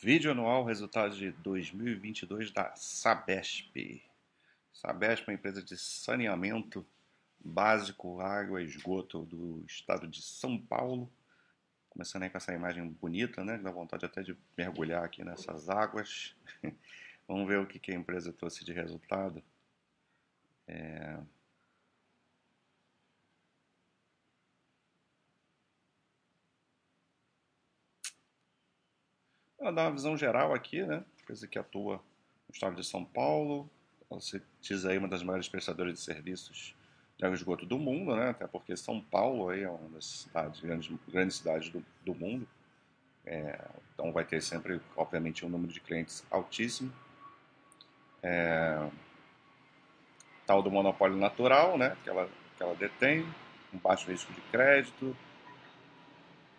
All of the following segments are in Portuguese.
Vídeo anual, resultados de 2022 da Sabesp. Sabesp é uma empresa de saneamento básico, água e esgoto do estado de São Paulo. Começando aí com essa imagem bonita, né? Dá vontade até de mergulhar aqui nessas águas. Vamos ver o que a empresa trouxe de resultado. É... Ela dá uma visão geral aqui, né? Empresa que atua no estado de São Paulo. Ela se diz aí uma das maiores prestadoras de serviços de água e esgoto do mundo, né? Até porque São Paulo aí é uma das cidades, grandes, grandes cidades do, do mundo. É, então vai ter sempre, obviamente, um número de clientes altíssimo. É, tal do monopólio natural, né? Que ela, que ela detém, um baixo risco de crédito,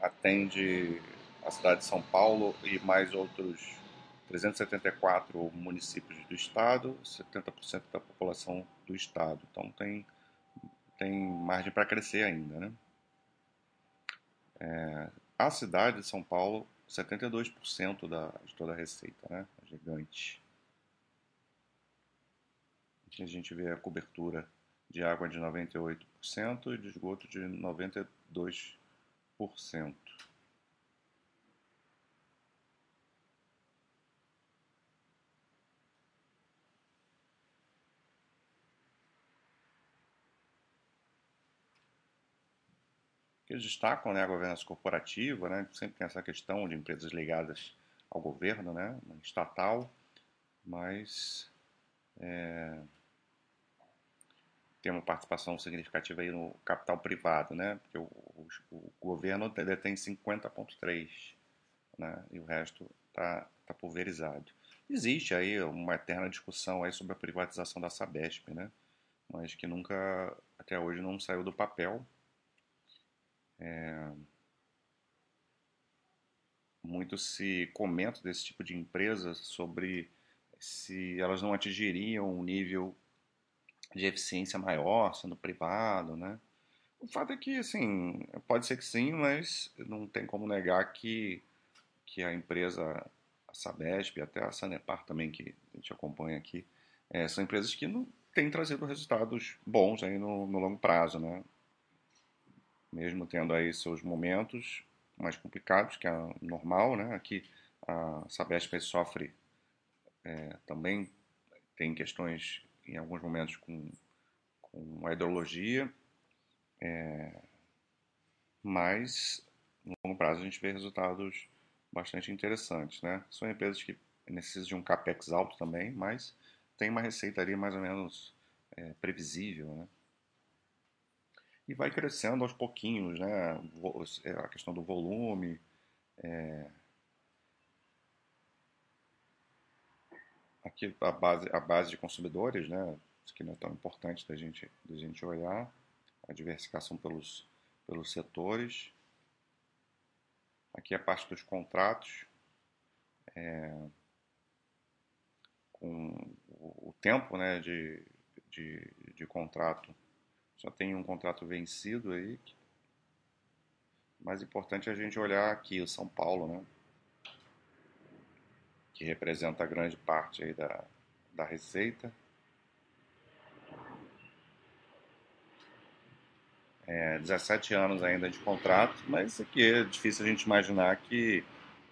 atende a cidade de São Paulo e mais outros 374 municípios do estado, 70% da população do estado. Então tem, tem margem para crescer ainda. Né? É, a cidade de São Paulo, 72% da, de toda a receita, né? Gigante. Aqui a gente vê a cobertura de água de 98% e de esgoto de 92%. Destacam né, a governança corporativa, né, sempre tem essa questão de empresas ligadas ao governo, né, estatal, mas é, tem uma participação significativa aí no capital privado, né, porque o, o, o governo detém 50,3%, né, e o resto está tá pulverizado. Existe aí uma eterna discussão aí sobre a privatização da Sabesp, né, mas que nunca, até hoje, não saiu do papel, é, muito se comenta desse tipo de empresas sobre se elas não atingiriam um nível de eficiência maior sendo privado, né? O fato é que, assim, pode ser que sim, mas não tem como negar que, que a empresa, a Sabesp, até a Sanepar também, que a gente acompanha aqui, é, são empresas que não têm trazido resultados bons aí no, no longo prazo, né? Mesmo tendo aí seus momentos mais complicados, que é normal, né? Aqui a Sabesp sofre é, também tem questões em alguns momentos com, com a ideologia, é, mas no longo prazo a gente vê resultados bastante interessantes, né? São empresas que necessitam de um capex alto também, mas tem uma receita ali mais ou menos é, previsível, né? E vai crescendo aos pouquinhos, né? É, a questão do volume. É... Aqui a base, a base de consumidores, né? Isso que não é tão importante da gente, da gente olhar. A diversificação pelos, pelos setores. Aqui a parte dos contratos. É... Com o tempo né, de, de, de contrato só tem um contrato vencido aí. Mais importante é a gente olhar aqui o São Paulo, né? Que representa grande parte aí da, da receita. É, 17 anos ainda de contrato, mas aqui é difícil a gente imaginar que,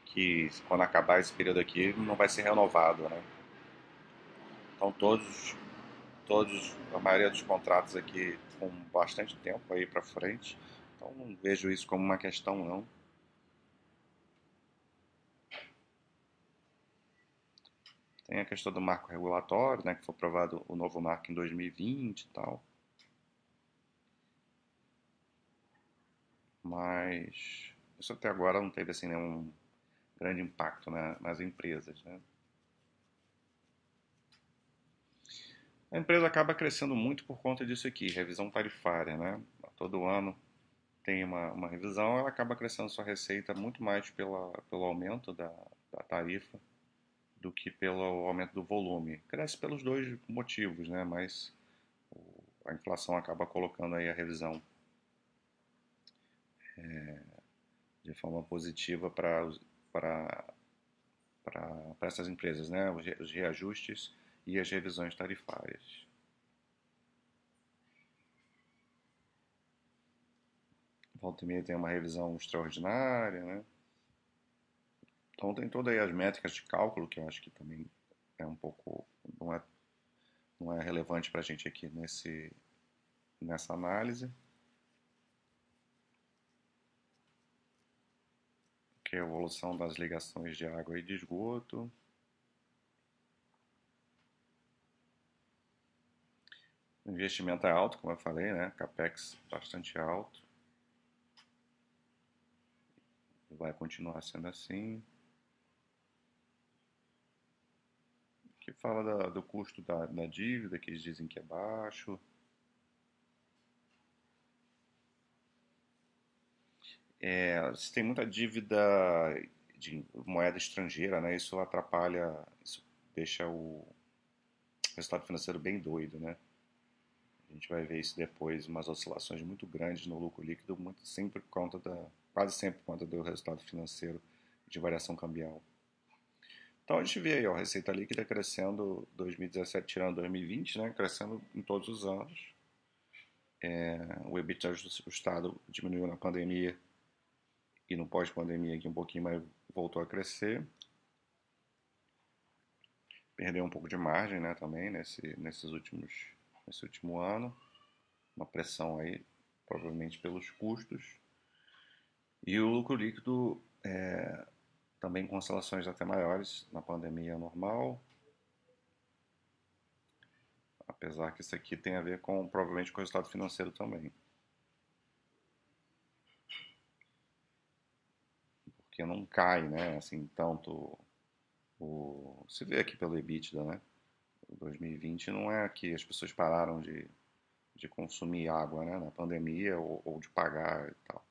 que quando acabar esse período aqui não vai ser renovado, né? Então todos todos, a maioria dos contratos aqui com bastante tempo aí para frente. Então não vejo isso como uma questão não. Tem a questão do marco regulatório, né, que foi aprovado o novo marco em 2020 e tal. Mas isso até agora não teve assim nenhum grande impacto né, nas empresas, né? A empresa acaba crescendo muito por conta disso aqui, revisão tarifária, né? Todo ano tem uma, uma revisão, ela acaba crescendo sua receita muito mais pela, pelo aumento da, da tarifa do que pelo aumento do volume. Cresce pelos dois motivos, né? Mas a inflação acaba colocando aí a revisão é, de forma positiva para para essas empresas, né? os reajustes e as revisões tarifárias. Volta e meia tem uma revisão extraordinária, né? Então tem todas as métricas de cálculo que eu acho que também é um pouco não é não é relevante para a gente aqui nesse nessa análise. Que é a evolução das ligações de água e de esgoto. O investimento é alto, como eu falei, né? Capex bastante alto. Vai continuar sendo assim. que fala da, do custo da, da dívida, que eles dizem que é baixo. É, se tem muita dívida de moeda estrangeira, né, isso atrapalha, isso deixa o resultado financeiro bem doido, né? A gente vai ver isso depois, umas oscilações muito grandes no lucro líquido, muito sempre por conta da, quase sempre por conta do resultado financeiro de variação cambial. Então a gente vê aí, ó, a receita líquida crescendo 2017 tirando 2020, né, crescendo em todos os anos. É, o EBITDA ajustado diminuiu na pandemia e no pós-pandemia aqui um pouquinho, mas voltou a crescer. Perdeu um pouco de margem, né, também nesse, nesses últimos, nesse último ano. Uma pressão aí, provavelmente pelos custos. E o lucro líquido é, também com oscilações até maiores na pandemia normal. Apesar que isso aqui tem a ver com, provavelmente, com o resultado financeiro também. Porque não cai, né, assim, tanto o... Se vê aqui pelo EBITDA, né? 2020 não é que as pessoas pararam de, de consumir água, né, na pandemia ou, ou de pagar e tal.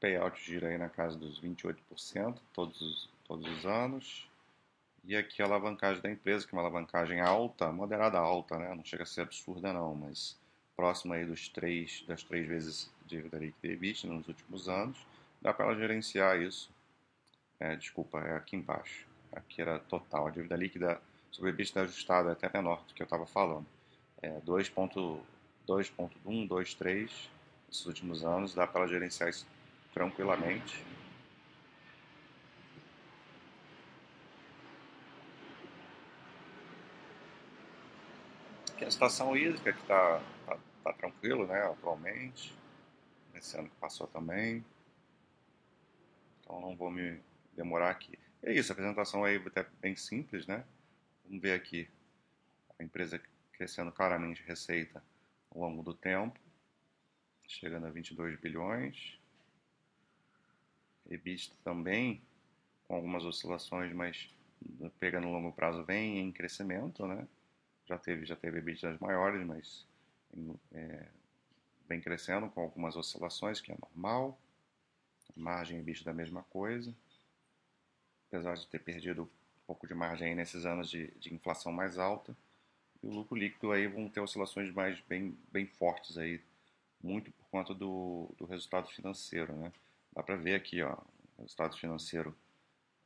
payout gira aí na casa dos 28% todos os, todos os anos. E aqui a alavancagem da empresa, que é uma alavancagem alta, moderada alta, né? Não chega a ser absurda não, mas próxima aí dos três, das três vezes dívida líquida e nos últimos anos. Dá para ela gerenciar isso. É, desculpa, é aqui embaixo. Aqui era total. A dívida líquida sobre EBITDA ajustada é até menor do que eu estava falando. É 2.1, 2.3 nesses últimos anos. Dá para ela gerenciar isso tranquilamente. Aqui a situação hídrica que está tá, tá tranquilo, né, atualmente. Esse ano que passou também. Então não vou me demorar aqui. É isso, a apresentação é bem simples, né? Vamos ver aqui a empresa crescendo claramente receita ao longo do tempo, chegando a 22 bilhões. EBITDA também, com algumas oscilações, mas pegando no longo prazo vem em crescimento, né? Já teve, já teve EBITDAs maiores, mas é, vem crescendo com algumas oscilações, que é normal. Margem EBITDA da mesma coisa. Apesar de ter perdido um pouco de margem nesses anos de, de inflação mais alta. E o lucro líquido aí vão ter oscilações mais bem, bem fortes aí, muito por conta do, do resultado financeiro, né? Dá para ver aqui, ó, resultado financeiro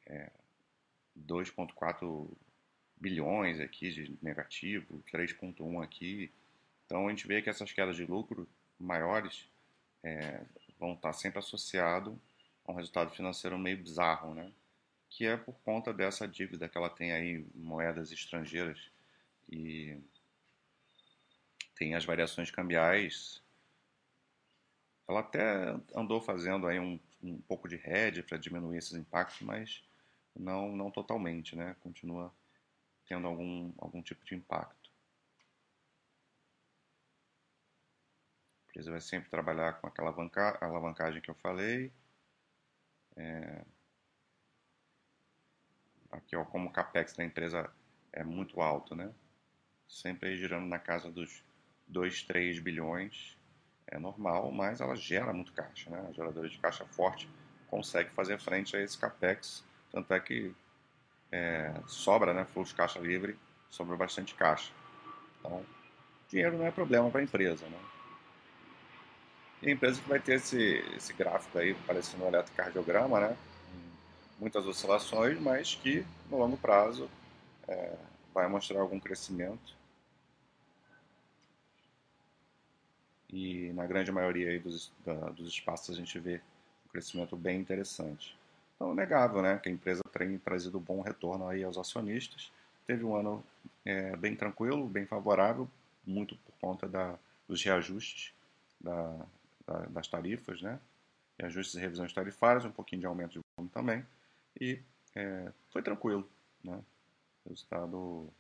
é 2,4 bilhões aqui de negativo, 3,1 aqui. Então a gente vê que essas quedas de lucro maiores é, vão estar sempre associado a um resultado financeiro meio bizarro, né? Que é por conta dessa dívida que ela tem aí moedas estrangeiras e tem as variações cambiais ela até andou fazendo aí um, um pouco de hedge para diminuir esses impactos, mas não, não totalmente, né? Continua tendo algum, algum tipo de impacto. Empresa vai sempre trabalhar com aquela alavanca, alavancagem que eu falei. É... Aqui, ó, como o capex da empresa é muito alto, né? Sempre girando na casa dos 2, 3 bilhões é normal, mas ela gera muito caixa. Né? A geradora de caixa forte consegue fazer frente a esse capex, tanto é que é, sobra, né, fluxo de caixa livre, sobra bastante caixa. Então, dinheiro não é problema para a empresa. Né? Empresa que vai ter esse, esse gráfico aí, parecendo um eletrocardiograma, né? Muitas oscilações, mas que no longo prazo é, vai mostrar algum crescimento. E na grande maioria dos, da, dos espaços a gente vê um crescimento bem interessante. Então, é negável né, que a empresa tem trazido bom retorno aí aos acionistas. Teve um ano é, bem tranquilo, bem favorável, muito por conta da, dos reajustes da, das tarifas, né? Reajustes e revisões tarifárias, um pouquinho de aumento de volume também. E é, foi tranquilo, né? Resultado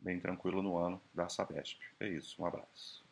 bem tranquilo no ano da Sabesp. É isso, um abraço.